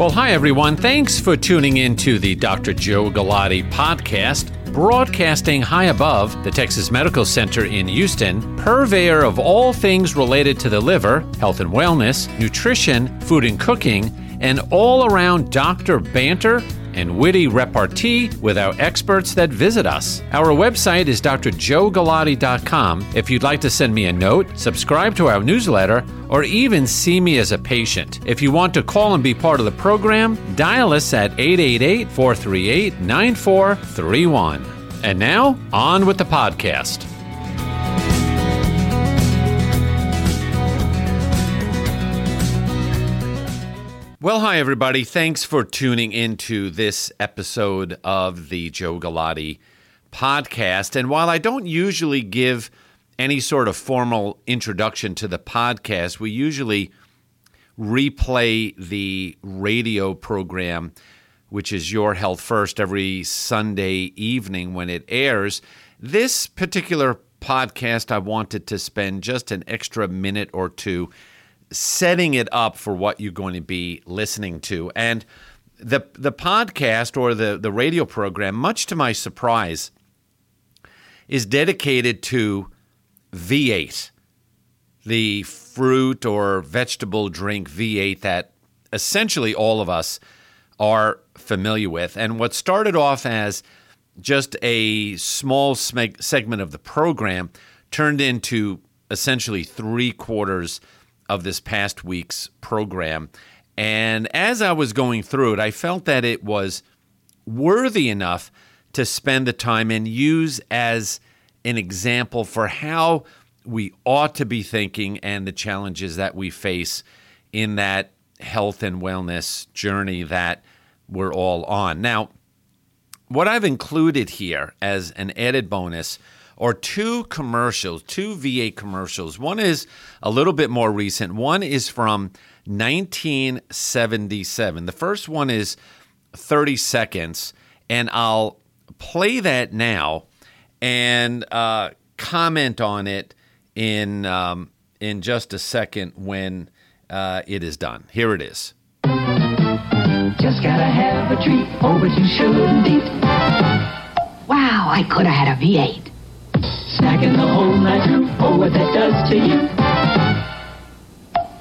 Well, hi, everyone. Thanks for tuning in to the Dr. Joe Galati podcast, broadcasting high above the Texas Medical Center in Houston, purveyor of all things related to the liver, health and wellness, nutrition, food and cooking, and all around doctor banter and witty repartee with our experts that visit us. Our website is drjoegalati.com. If you'd like to send me a note, subscribe to our newsletter, or even see me as a patient. If you want to call and be part of the program, dial us at 888 438 9431. And now, on with the podcast. Well, hi, everybody. Thanks for tuning into this episode of the Joe Galati podcast. And while I don't usually give any sort of formal introduction to the podcast, we usually replay the radio program, which is Your Health First, every Sunday evening when it airs. This particular podcast, I wanted to spend just an extra minute or two setting it up for what you're going to be listening to. And the the podcast or the the radio program, much to my surprise, is dedicated to V8, the fruit or vegetable drink V8 that essentially all of us are familiar with. And what started off as just a small segment of the program turned into essentially three quarters of this past week's program. And as I was going through it, I felt that it was worthy enough to spend the time and use as an example for how we ought to be thinking and the challenges that we face in that health and wellness journey that we're all on. Now, what I've included here as an added bonus or two commercials, two V8 commercials. One is a little bit more recent, one is from 1977. The first one is 30 seconds, and I'll play that now and uh, comment on it in, um, in just a second when uh, it is done. Here it is. Just gotta have a treat, oh, but you shouldn't eat. Wow, I could have had a V8 snacking the whole night through. Oh, what that does to you.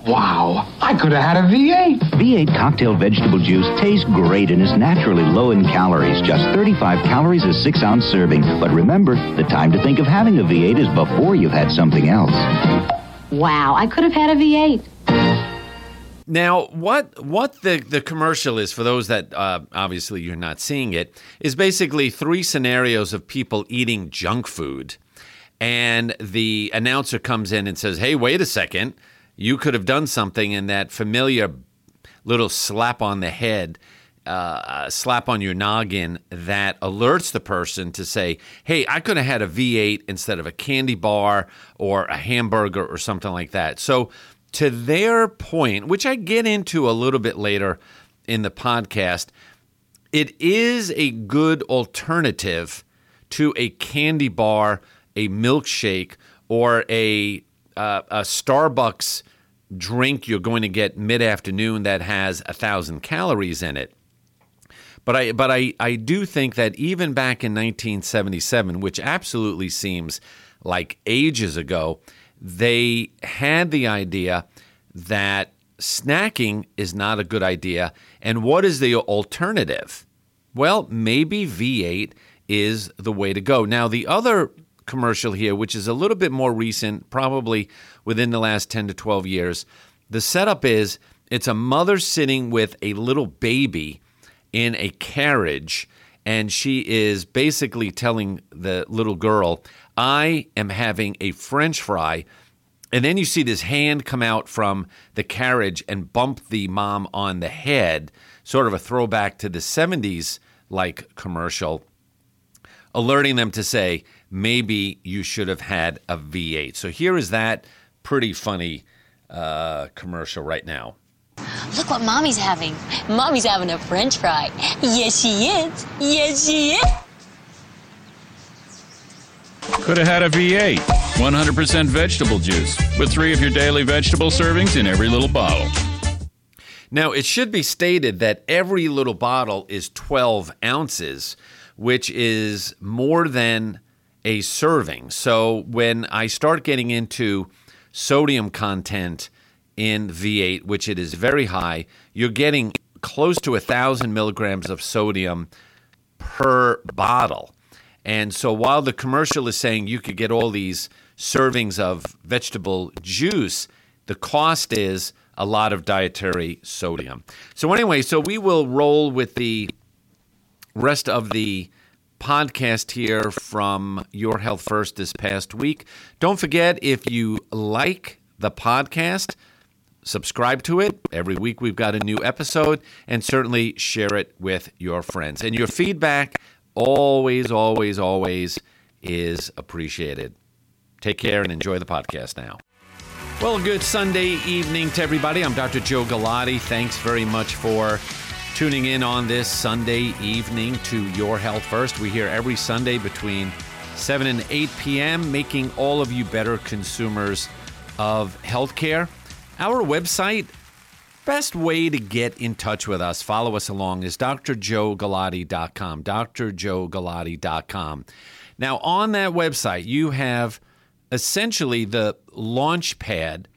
Wow, I could have had a V8. V8 cocktail vegetable juice tastes great and is naturally low in calories, just 35 calories a six ounce serving. But remember, the time to think of having a V8 is before you've had something else. Wow, I could have had a V8. Now, what what the, the commercial is for those that uh, obviously you're not seeing it is basically three scenarios of people eating junk food and the announcer comes in and says, "Hey, wait a second, you could have done something." And that familiar little slap on the head, uh, slap on your noggin, that alerts the person to say, "Hey, I could have had a V8 instead of a candy bar or a hamburger or something like that." So, to their point, which I get into a little bit later in the podcast, it is a good alternative to a candy bar a milkshake or a uh, a Starbucks drink you're going to get mid afternoon that has a thousand calories in it. But I but I, I do think that even back in 1977, which absolutely seems like ages ago, they had the idea that snacking is not a good idea. And what is the alternative? Well, maybe V8 is the way to go. Now, the other commercial here, which is a little bit more recent, probably within the last 10 to 12 years. The setup is it's a mother sitting with a little baby in a carriage, and she is basically telling the little girl, I am having a french fry. And then you see this hand come out from the carriage and bump the mom on the head, sort of a throwback to the 70s like commercial, alerting them to say, maybe you should have had a V8. So here is that pretty funny uh, commercial right now. Look what mommy's having. Mommy's having a french fry. Yes, she is. Yes, she is. Could have had a V8. 100% vegetable juice with three of your daily vegetable servings in every little bottle. Now, it should be stated that every little bottle is 12 ounces, which is more than a serving. So when I start getting into sodium content in V8, which it is very high, you're getting close to a thousand milligrams of sodium per bottle. And so while the commercial is saying you could get all these servings of vegetable juice, the cost is a lot of dietary sodium. So, anyway, so we will roll with the rest of the podcast here from Your Health First this past week. Don't forget if you like the podcast, subscribe to it. Every week we've got a new episode, and certainly share it with your friends. And your feedback always, always, always is appreciated. Take care and enjoy the podcast now. Well, good Sunday evening to everybody. I'm Dr. Joe Galati. Thanks very much for tuning in on this Sunday evening to Your Health First. We hear every Sunday between 7 and 8 p.m., making all of you better consumers of healthcare. Our website, best way to get in touch with us, follow us along, is drjoegalati.com. drjoegalati.com. Now, on that website, you have essentially the launch pad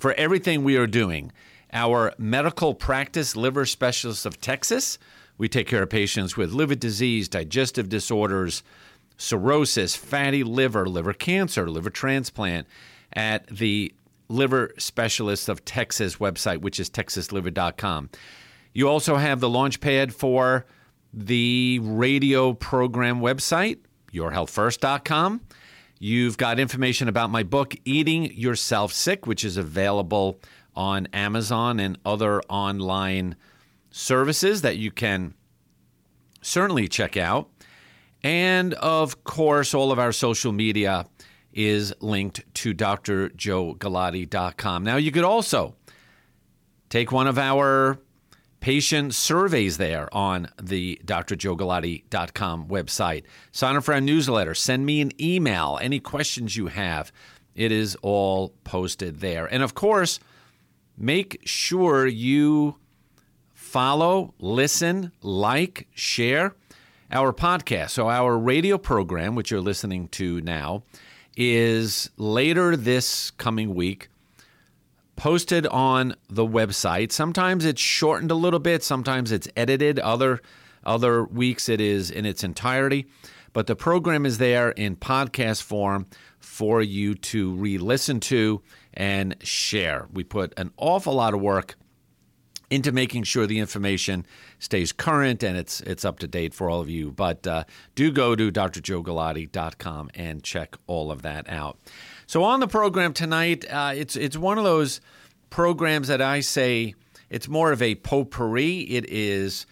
for everything we are doing. Our medical practice liver specialists of Texas, we take care of patients with liver disease, digestive disorders, cirrhosis, fatty liver, liver cancer, liver transplant at the Liver Specialists of Texas website, which is texasliver.com. You also have the launch pad for the radio program website, yourhealthfirst.com. You've got information about my book, Eating Yourself Sick, which is available on Amazon and other online services that you can certainly check out. And of course, all of our social media is linked to drjoegalati.com. Now, you could also take one of our patient surveys there on the drjoegalati.com website. Sign up for our newsletter. Send me an email. Any questions you have, it is all posted there. And of course, make sure you follow, listen, like, share our podcast. So, our radio program, which you're listening to now, is later this coming week posted on the website. Sometimes it's shortened a little bit, sometimes it's edited. Other other weeks it is in its entirety, but the program is there in podcast form for you to re-listen to and share. We put an awful lot of work into making sure the information stays current and it's it's up to date for all of you. But uh, do go to drjoegalati.com and check all of that out. So on the program tonight, uh, it's it's one of those programs that I say it's more of a potpourri. It is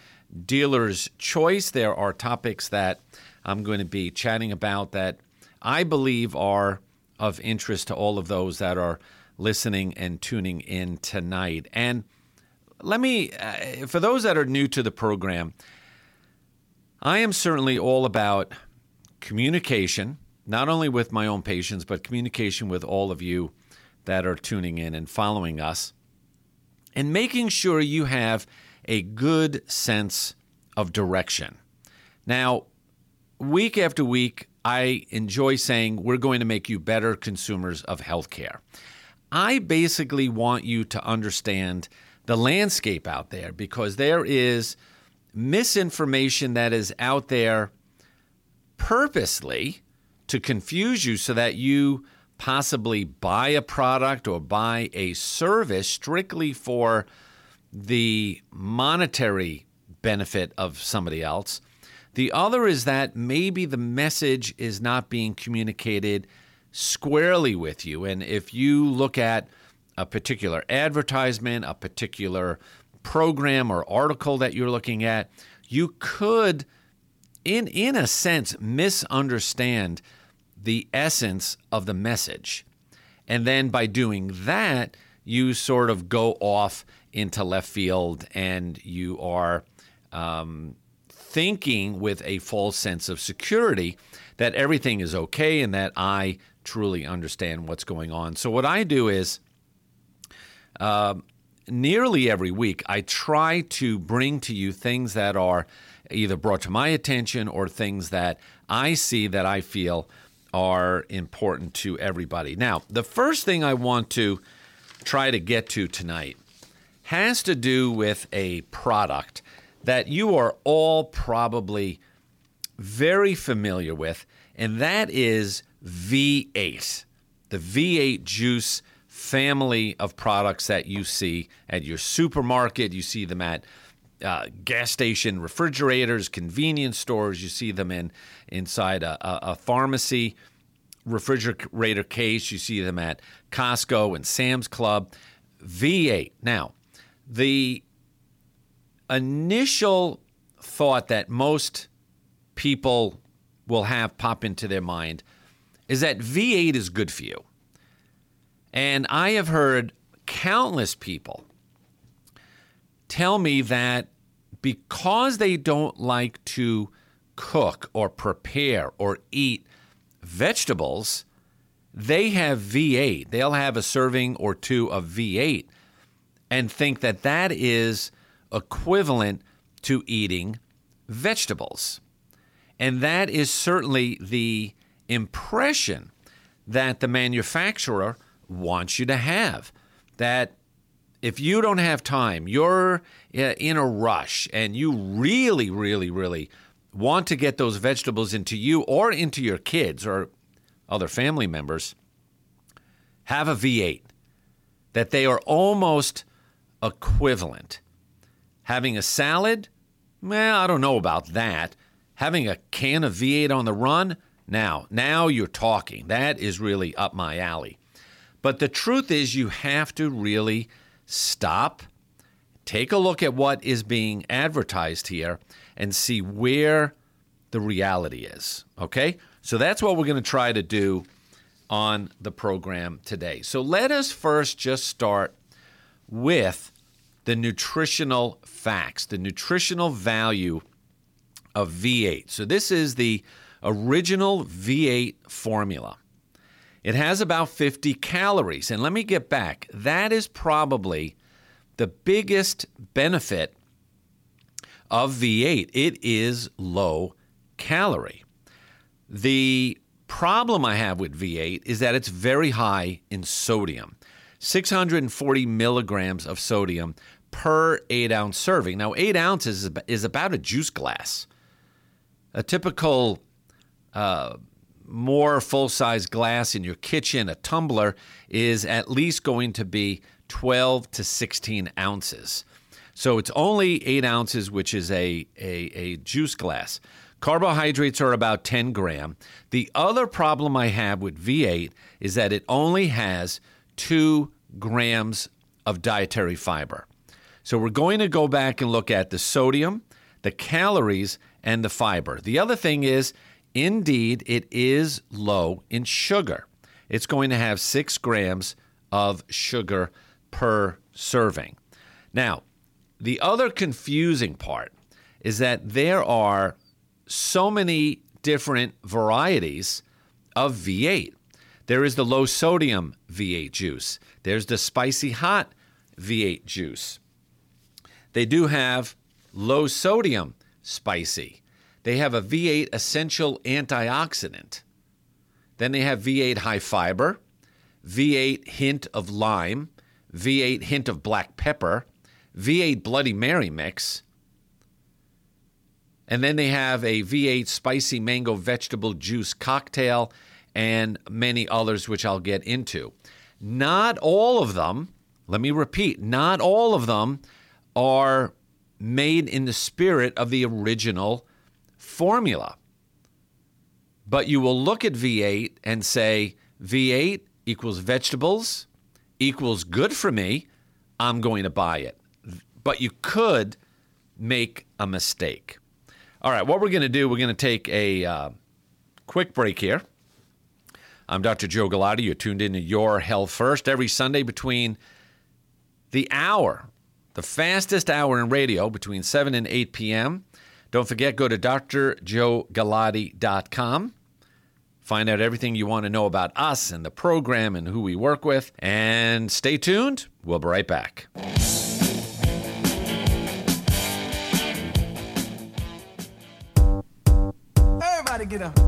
dealer's choice. There are topics that I'm going to be chatting about that I believe are of interest to all of those that are listening and tuning in tonight. And let me, uh, for those that are new to the program, I am certainly all about communication not only with my own patients, but communication with all of you that are tuning in and following us, and making sure you have a good sense of direction. Now, week after week, I enjoy saying we're going to make you better consumers of healthcare. I basically want you to understand the landscape out there because there is misinformation that is out there purposely to confuse you so that you possibly buy a product or buy a service strictly for the monetary benefit of somebody else. The other is that maybe the message is not being communicated squarely with you. And if you look at a particular advertisement, a particular program or article that you're looking at, you could, in, in a sense, misunderstand the essence of the message. And then by doing that, you sort of go off into left field and you are um, thinking with a false sense of security that everything is okay and that I truly understand what's going on. So, what I do is uh, nearly every week, I try to bring to you things that are either brought to my attention or things that I see that I feel are important to everybody. Now, the first thing I want to try to get to tonight has to do with a product that you are all probably very familiar with, and that is V8, the V8 juice family of products that you see at your supermarket. You see them at uh, gas station refrigerators, convenience stores. You see them in inside a, a, a pharmacy refrigerator case. You see them at Costco and Sam's Club. V8. Now, the initial thought that most people will have pop into their mind is that V8 is good for you. And I have heard countless people tell me that because they don't like to cook or prepare or eat vegetables, they have V8. They'll have a serving or two of V8 and think that that is equivalent to eating vegetables. And that is certainly the impression that the manufacturer wants you to have. That if you don't have time, you're uh, in a rush, and you really, really, really want to get those vegetables into you or into your kids or other family members, have a V8. That they are almost equivalent. Having a salad, well, I don't know about that. Having a can of V8 on the run, now, now you're talking. That is really up my alley. But the truth is, you have to really stop, take a look at what is being advertised here, and see where the reality is. Okay? So that's what we're going to try to do on the program today. So let us first just start with the nutritional facts, the nutritional value of V8. So this is the original V8 formula. It has about 50 calories. And let me get back. That is probably the biggest benefit of V8. It is low calorie. The problem I have with V8 is that it's very high in sodium 640 milligrams of sodium per eight ounce serving. Now, eight ounces is about a juice glass. A typical uh, more full size glass in your kitchen, a tumbler, is at least going to be 12 to 16 ounces. So it's only eight ounces, which is a, a, a juice glass. Carbohydrates are about 10 gram. The other problem I have with V8 is that it only has two grams of dietary fiber. So we're going to go back and look at the sodium, the calories, and the fiber. The other thing is Indeed, it is low in sugar. It's going to have six grams of sugar per serving. Now, the other confusing part is that there are so many different varieties of V8. There is the low sodium V8 juice, there's the spicy hot V8 juice. They do have low sodium spicy. They have a V8 essential antioxidant. Then they have V8 high fiber, V8 hint of lime, V8 hint of black pepper, V8 Bloody Mary mix. And then they have a V8 spicy mango vegetable juice cocktail and many others, which I'll get into. Not all of them, let me repeat, not all of them are made in the spirit of the original formula. But you will look at V8 and say, V8 equals vegetables equals good for me. I'm going to buy it. But you could make a mistake. All right, what we're going to do, we're going to take a uh, quick break here. I'm Dr. Joe Galati. You're tuned in to Your Health First every Sunday between the hour, the fastest hour in radio, between 7 and 8 p.m. Don't forget, go to drjoegalati.com Find out everything you want to know about us and the program and who we work with. And stay tuned. We'll be right back. Everybody get up.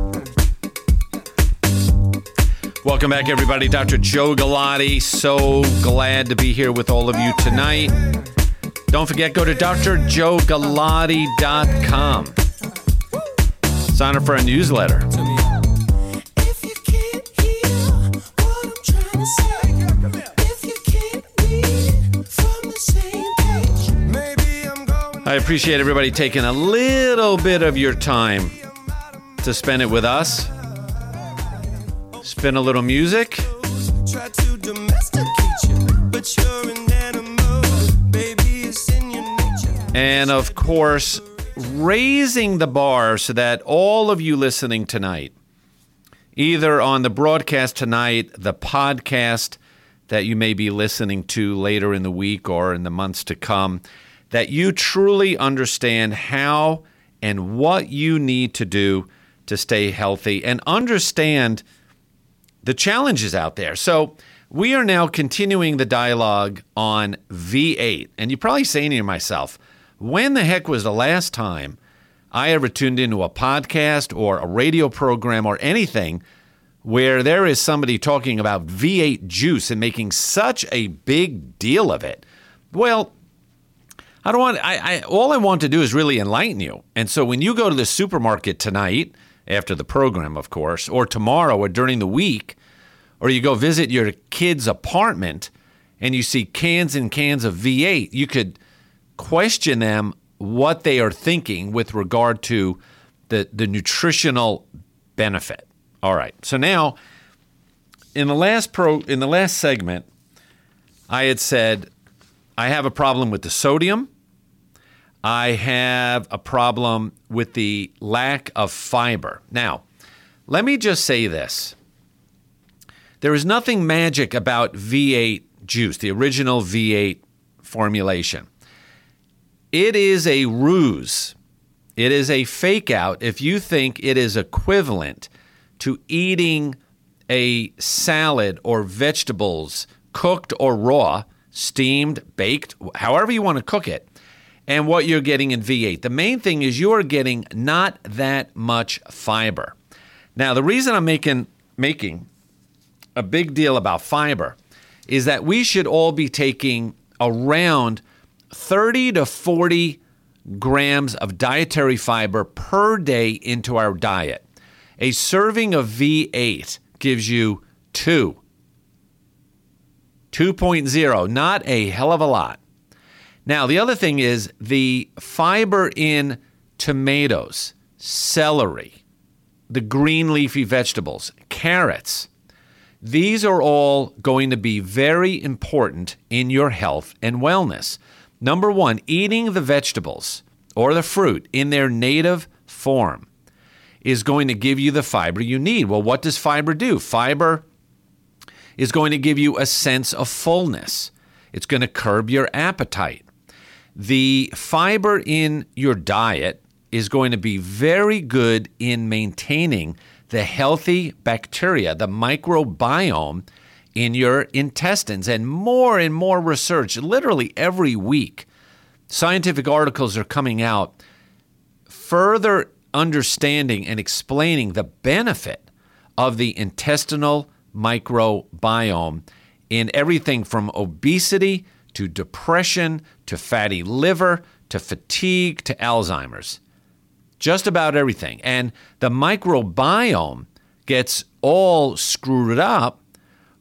Welcome back, everybody. Dr. Joe Galati. So glad to be here with all of you tonight. Don't forget, go to drjoegalati.com. Sign up for a newsletter. If you can't hear what I'm trying to say, if you can't read from the same page, maybe I'm going I appreciate everybody taking a little bit of your time to spend it with us. Spin a little music. And of course, raising the bar so that all of you listening tonight, either on the broadcast tonight, the podcast that you may be listening to later in the week or in the months to come, that you truly understand how and what you need to do to stay healthy and understand the challenges out there. So, we are now continuing the dialogue on V8. And you're probably saying to yourself, when the heck was the last time I ever tuned into a podcast or a radio program or anything where there is somebody talking about V8 juice and making such a big deal of it? Well, I don't want. I, I all I want to do is really enlighten you. And so when you go to the supermarket tonight, after the program, of course, or tomorrow or during the week, or you go visit your kid's apartment and you see cans and cans of V8, you could question them what they are thinking with regard to the the nutritional benefit. All right. So now in the last pro in the last segment, I had said I have a problem with the sodium. I have a problem with the lack of fiber. Now, let me just say this. There is nothing magic about V8 juice, the original V8 formulation. It is a ruse. It is a fake out if you think it is equivalent to eating a salad or vegetables cooked or raw, steamed, baked, however you want to cook it, and what you're getting in V8. The main thing is you're getting not that much fiber. Now, the reason I'm making making a big deal about fiber is that we should all be taking around 30 to 40 grams of dietary fiber per day into our diet. A serving of V8 gives you two. 2.0, not a hell of a lot. Now, the other thing is the fiber in tomatoes, celery, the green leafy vegetables, carrots. These are all going to be very important in your health and wellness. Number one, eating the vegetables or the fruit in their native form is going to give you the fiber you need. Well, what does fiber do? Fiber is going to give you a sense of fullness, it's going to curb your appetite. The fiber in your diet is going to be very good in maintaining the healthy bacteria, the microbiome in your intestines. And more and more research, literally every week, scientific articles are coming out further understanding and explaining the benefit of the intestinal microbiome in everything from obesity to depression to fatty liver to fatigue to Alzheimer's. Just about everything. And the microbiome gets all screwed up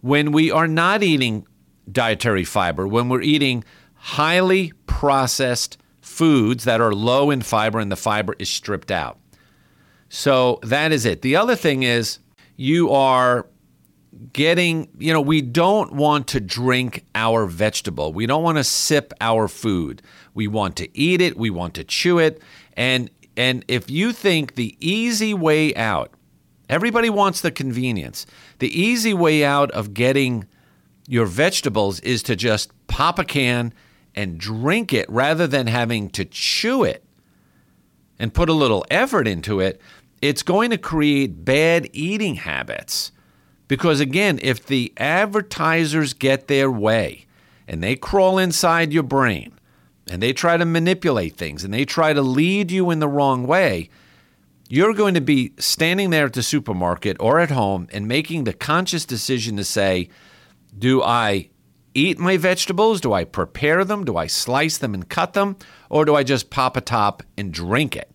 when we are not eating dietary fiber, when we're eating highly processed foods that are low in fiber and the fiber is stripped out. So that is it. The other thing is you are getting, you know, we don't want to drink our vegetable. We don't want to sip our food. We want to eat it, we want to chew it. And and if you think the easy way out, everybody wants the convenience. The easy way out of getting your vegetables is to just pop a can and drink it rather than having to chew it and put a little effort into it. it's going to create bad eating habits. Because again, if the advertisers get their way and they crawl inside your brain and they try to manipulate things and they try to lead you in the wrong way, you're going to be standing there at the supermarket or at home and making the conscious decision to say, Do I eat my vegetables? Do I prepare them? Do I slice them and cut them? Or do I just pop a top and drink it?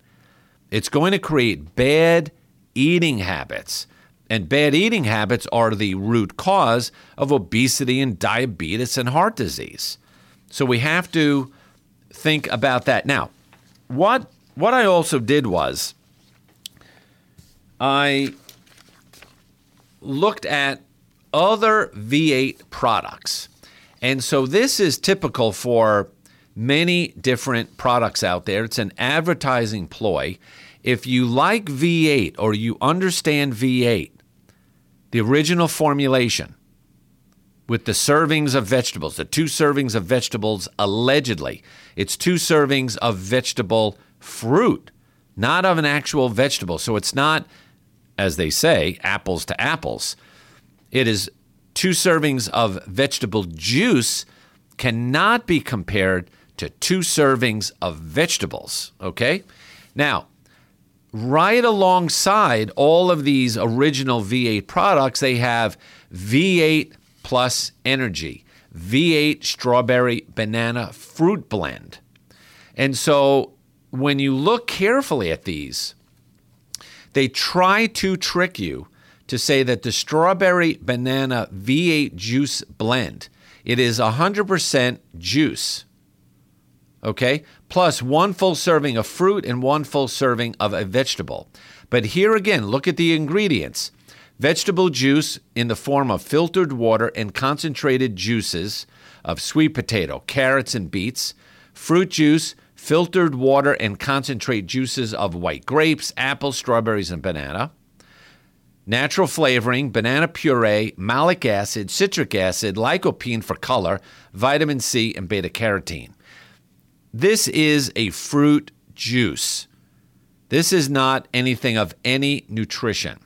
It's going to create bad eating habits. And bad eating habits are the root cause of obesity and diabetes and heart disease. So we have to think about that. Now, what what I also did was I looked at other V8 products. And so this is typical for many different products out there. It's an advertising ploy. If you like V8 or you understand V8, the original formulation with the servings of vegetables, the two servings of vegetables allegedly, it's two servings of vegetable fruit, not of an actual vegetable. So it's not, as they say, apples to apples. It is two servings of vegetable juice cannot be compared to two servings of vegetables. Okay? Now, right alongside all of these original V8 products, they have V8 plus energy, V8 strawberry banana fruit blend. And so when you look carefully at these, they try to trick you to say that the strawberry banana V8 juice blend, it is 100% juice. Okay? Plus one full serving of fruit and one full serving of a vegetable. But here again, look at the ingredients. Vegetable juice in the form of filtered water and concentrated juices of sweet potato, carrots, and beets. Fruit juice, filtered water and concentrate juices of white grapes, apples, strawberries, and banana. Natural flavoring, banana puree, malic acid, citric acid, lycopene for color, vitamin C, and beta carotene. This is a fruit juice. This is not anything of any nutrition.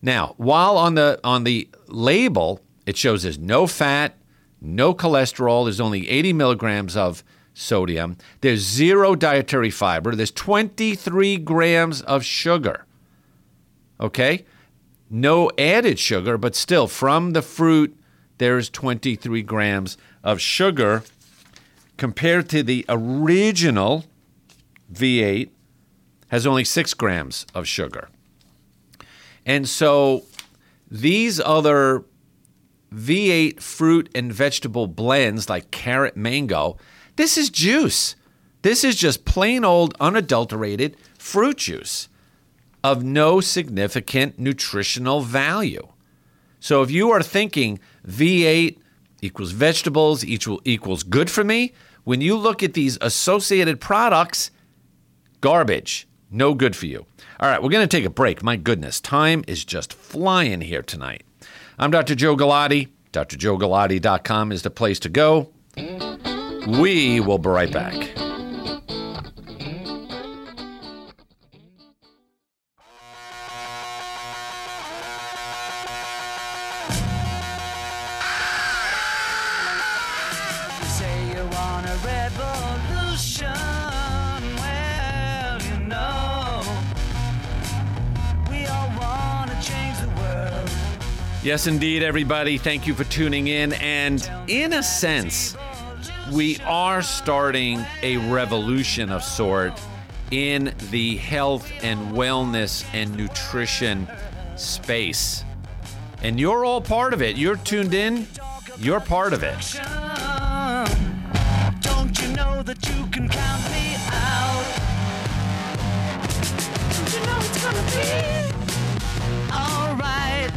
Now, while on the on the label it shows there's no fat, no cholesterol, there's only 80 milligrams of sodium, there's zero dietary fiber, there's 23 grams of sugar. Okay? No added sugar, but still from the fruit there's 23 grams of sugar compared to the original V8 has only 6 grams of sugar. And so these other V8 fruit and vegetable blends like carrot mango, this is juice. This is just plain old unadulterated fruit juice of no significant nutritional value. So if you are thinking V8 equals vegetables equal, equals good for me, when you look at these associated products, garbage, no good for you. All right, we're going to take a break. My goodness, time is just flying here tonight. I'm Dr. Joe Galati. DrJoeGalati.com is the place to go. We will be right back. Say you want a revolution. Well, you know, we all want to change the world. Yes, indeed, everybody. Thank you for tuning in. And in a sense, we are starting a revolution of sort in the health and wellness and nutrition space. And you're all part of it. You're tuned in, you're part of it. Don't you know that you can count me out? Don't you know it's gonna be alright?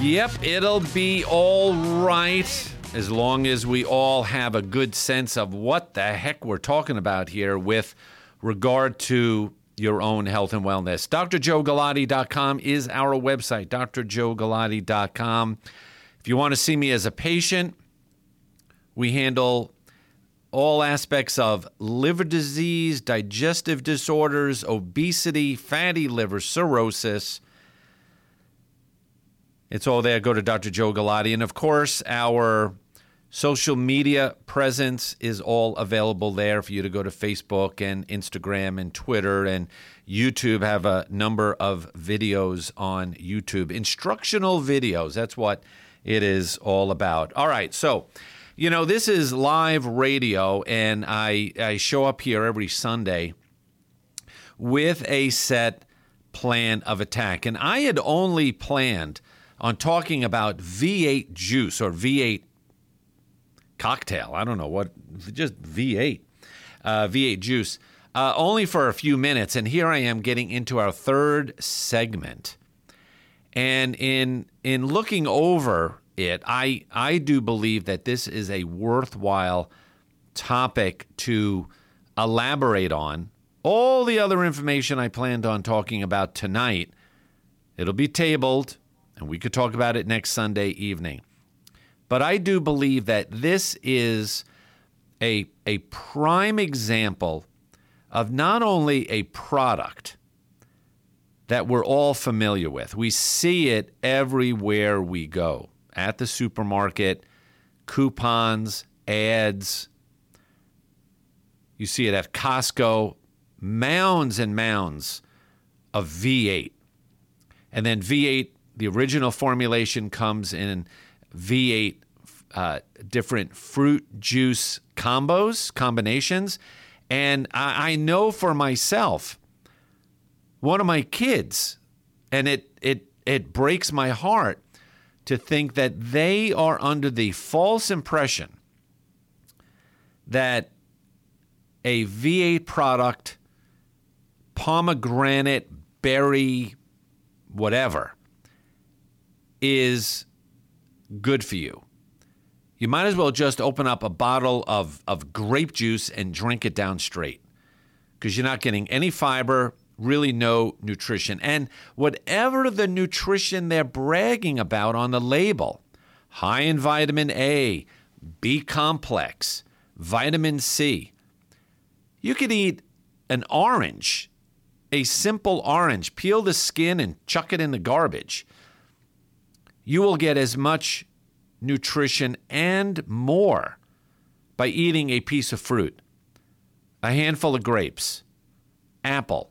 Yep, it'll be all right as long as we all have a good sense of what the heck we're talking about here with regard to your own health and wellness. DrJoeGalati.com is our website, drjoegalati.com. If you want to see me as a patient, we handle all aspects of liver disease, digestive disorders, obesity, fatty liver, cirrhosis. It's all there. Go to Dr. Joe Galati. And of course, our social media presence is all available there for you to go to Facebook and Instagram and Twitter and YouTube. Have a number of videos on YouTube, instructional videos. That's what it is all about. All right. So, you know, this is live radio, and I, I show up here every Sunday with a set plan of attack. And I had only planned on talking about V8 juice or V8 cocktail. I don't know what, just V8, uh, V8 juice, uh, only for a few minutes. And here I am getting into our third segment. And in in looking over it, I I do believe that this is a worthwhile topic to elaborate on. All the other information I planned on talking about tonight, it'll be tabled, and we could talk about it next Sunday evening. But I do believe that this is a, a prime example of not only a product that we're all familiar with, we see it everywhere we go at the supermarket, coupons, ads. You see it at Costco, mounds and mounds of V8. And then V8, the original formulation comes in V8 uh, different fruit juice combos, combinations. And I, I know for myself, one of my kids, and it, it, it breaks my heart to think that they are under the false impression that a V8 product, pomegranate, berry, whatever, is good for you. You might as well just open up a bottle of, of grape juice and drink it down straight because you're not getting any fiber, really no nutrition. And whatever the nutrition they're bragging about on the label, high in vitamin A, B complex, vitamin C, you could eat an orange, a simple orange, peel the skin and chuck it in the garbage. You will get as much nutrition and more by eating a piece of fruit, a handful of grapes, apple,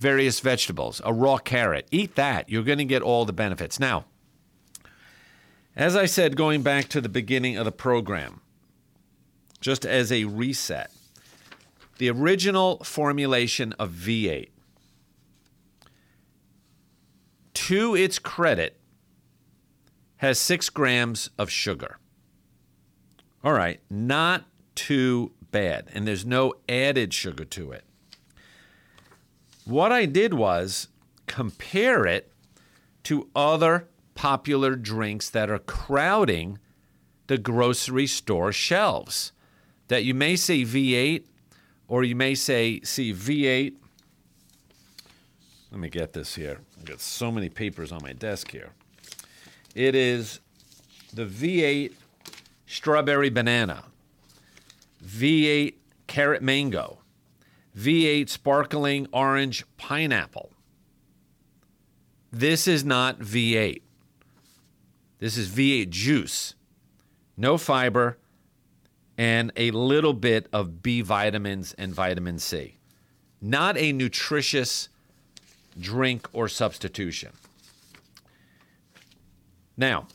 various vegetables, a raw carrot. Eat that. You're going to get all the benefits. Now, as I said, going back to the beginning of the program, just as a reset, the original formulation of V8, to its credit, has six grams of sugar. All right, not too bad. And there's no added sugar to it. What I did was compare it to other popular drinks that are crowding the grocery store shelves. That you may say V8 or you may say, see, V8. Let me get this here. I've got so many papers on my desk here. It is the V8 strawberry banana, V8 carrot mango, V8 sparkling orange pineapple. This is not V8. This is V8 juice. No fiber and a little bit of B vitamins and vitamin C. Not a nutritious drink or substitution. Now,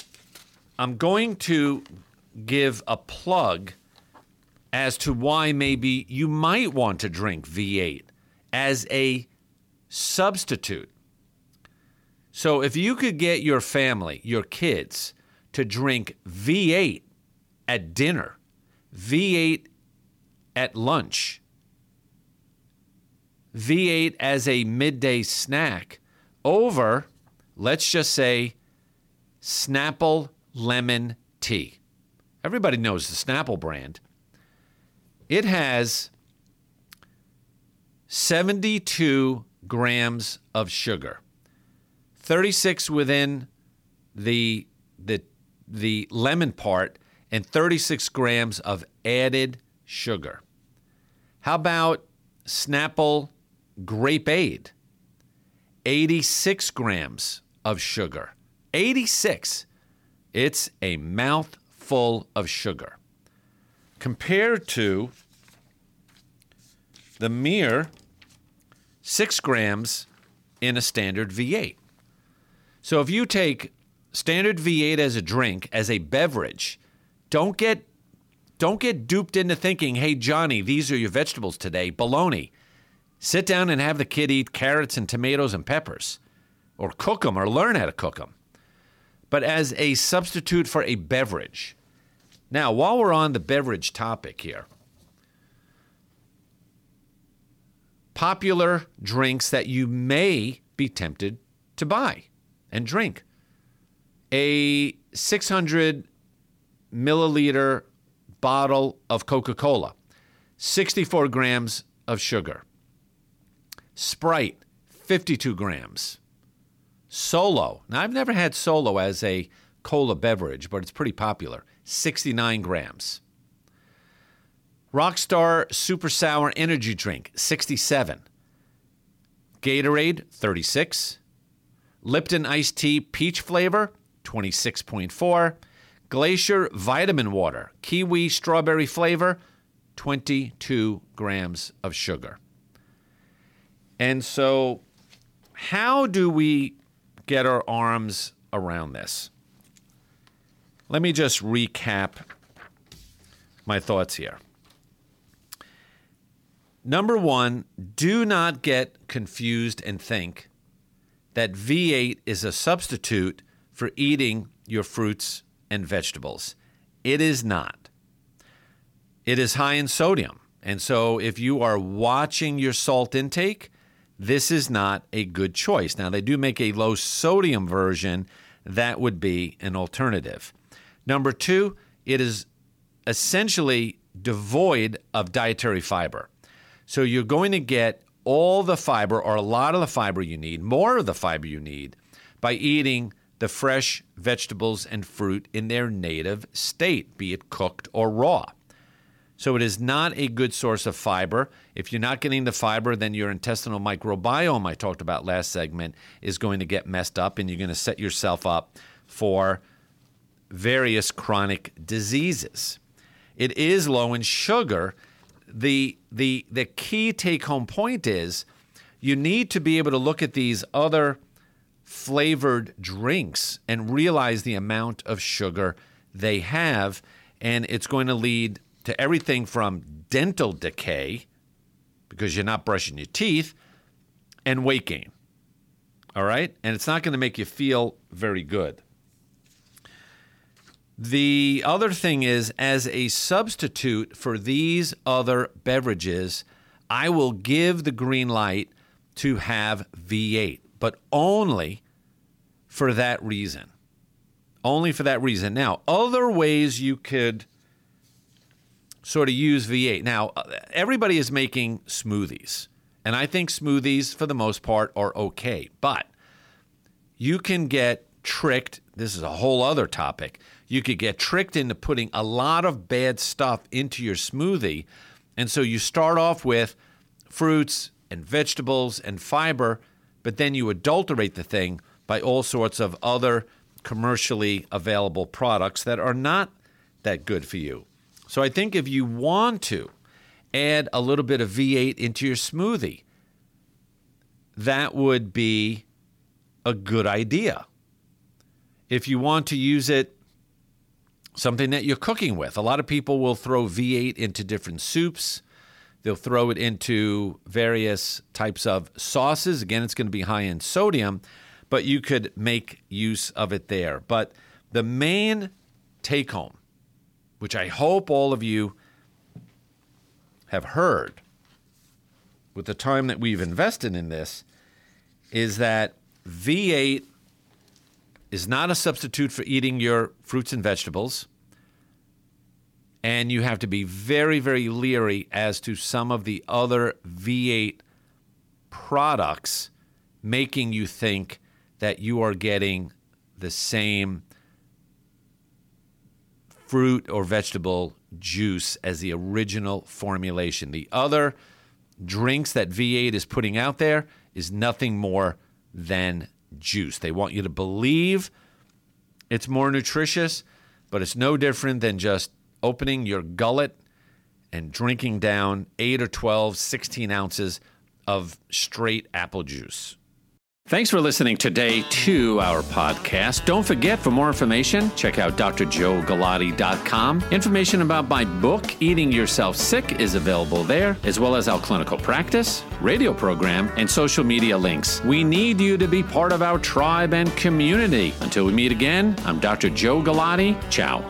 I'm going to give a plug as to why maybe you might want to drink V8 as a substitute. So, if you could get your family, your kids, to drink V8 at dinner, V8 at lunch, V8 as a midday snack over, let's just say, Snapple lemon tea. Everybody knows the Snapple brand. It has 72 grams of sugar, 36 within the, the, the lemon part, and 36 grams of added sugar. How about Snapple Grape Aid? 86 grams of sugar. 86. It's a mouthful of sugar. Compared to the mere 6 grams in a standard V8. So if you take standard V8 as a drink, as a beverage, don't get don't get duped into thinking, "Hey Johnny, these are your vegetables today." Baloney. Sit down and have the kid eat carrots and tomatoes and peppers or cook them or learn how to cook them. But as a substitute for a beverage. Now, while we're on the beverage topic here, popular drinks that you may be tempted to buy and drink. A 600 milliliter bottle of Coca Cola, 64 grams of sugar. Sprite, 52 grams. Solo. Now, I've never had Solo as a cola beverage, but it's pretty popular. 69 grams. Rockstar Super Sour Energy Drink, 67. Gatorade, 36. Lipton Iced Tea Peach Flavor, 26.4. Glacéau Vitamin Water, Kiwi Strawberry Flavor, 22 grams of sugar. And so, how do we get our arms around this? Let me just recap my thoughts here. Number one, do not get confused and think that V8 is a substitute for eating your fruits and vegetables. It is not. It is high in sodium. And so if you are watching your salt intake, this is not a good choice. Now, they do make a low sodium version. That would be an alternative. Number two, it is essentially devoid of dietary fiber. So you're going to get all the fiber or a lot of the fiber you need, more of the fiber you need, by eating the fresh vegetables and fruit in their native state, be it cooked or raw. So it is not a good source of fiber. If you're not getting the fiber, then your intestinal microbiome, I talked about last segment, is going to get messed up and you're going to set yourself up for various chronic diseases. It is low in sugar. The, the, the key take home point is you need to be able to look at these other flavored drinks and realize the amount of sugar they have. And it's going to lead to everything from dental decay, because you're not brushing your teeth, and weight gain. All right? And it's not going to make you feel very good. The other thing is, as a substitute for these other beverages, I will give the green light to have V8, but only for that reason. Only for that reason. Now, other ways you could sort of use V8. Now, uh, everybody is making smoothies, and I think smoothies, for the most part, are okay, but you can get tricked. This is a whole other topic. You could get tricked into putting a lot of bad stuff into your smoothie. And so you start off with fruits and vegetables and fiber, but then you adulterate the thing by all sorts of other commercially available products that are not that good for you. So I think if you want to add a little bit of V8 into your smoothie, that would be a good idea. If you want to use it, something that you're cooking with, a lot of people will throw V8 into different soups. They'll throw it into various types of sauces. Again, it's going to be high in sodium, but you could make use of it there. But the main take home, which I hope all of you have heard with the time that we've invested in this, is that V8 is not a substitute for eating your fruits and vegetables. And you have to be very, very leery as to some of the other V8 products making you think that you are getting the same fruit or vegetable juice as the original formulation. The other drinks that V8 is putting out there is nothing more than juice. They want you to believe it's more nutritious, but it's no different than just opening your gullet and drinking down 8 or 12, 16 ounces of straight apple juice. Thanks for listening today to our podcast. Don't forget, for more information, check out drjoegalati.com. Information about my book, Eating Yourself Sick, is available there, as well as our clinical practice, radio program, and social media links. We need you to be part of our tribe and community. Until we meet again, I'm Dr. Joe Galati. Ciao.